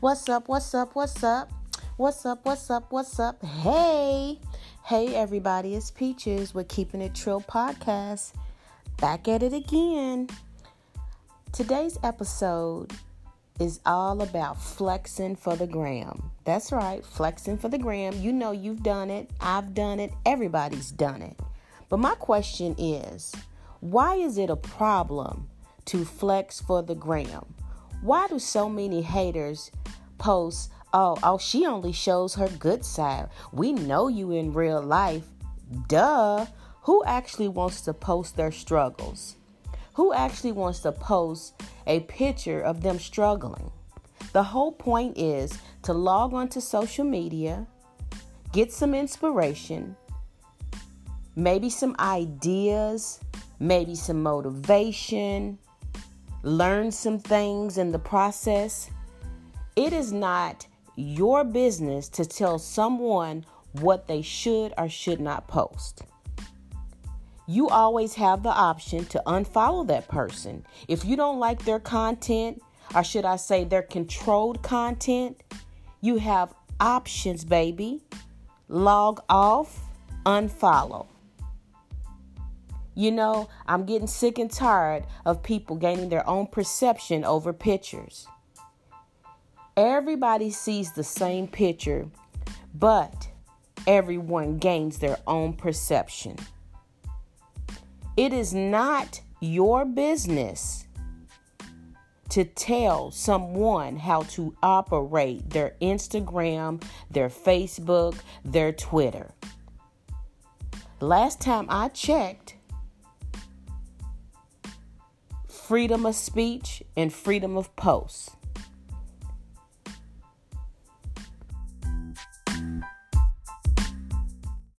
What's up? What's up? What's up? What's up? What's up? What's up? Hey, hey, everybody, it's Peaches with Keeping It Trill podcast. Back at it again. Today's episode is all about flexing for the gram. That's right, flexing for the gram. You know, you've done it, I've done it, everybody's done it. But my question is why is it a problem to flex for the gram? Why do so many haters post, oh, oh, she only shows her good side? We know you in real life. Duh. Who actually wants to post their struggles? Who actually wants to post a picture of them struggling? The whole point is to log onto social media, get some inspiration, maybe some ideas, maybe some motivation, learn some things in the process. It is not your business to tell someone what they should or should not post. You always have the option to unfollow that person. If you don't like their content, or should I say their controlled content, you have options, baby. Log off, unfollow. You know, I'm getting sick and tired of people gaining their own perception over pictures. Everybody sees the same picture, but everyone gains their own perception. It is not your business to tell someone how to operate their Instagram, their Facebook, their Twitter. Last time I checked, freedom of speech and freedom of post.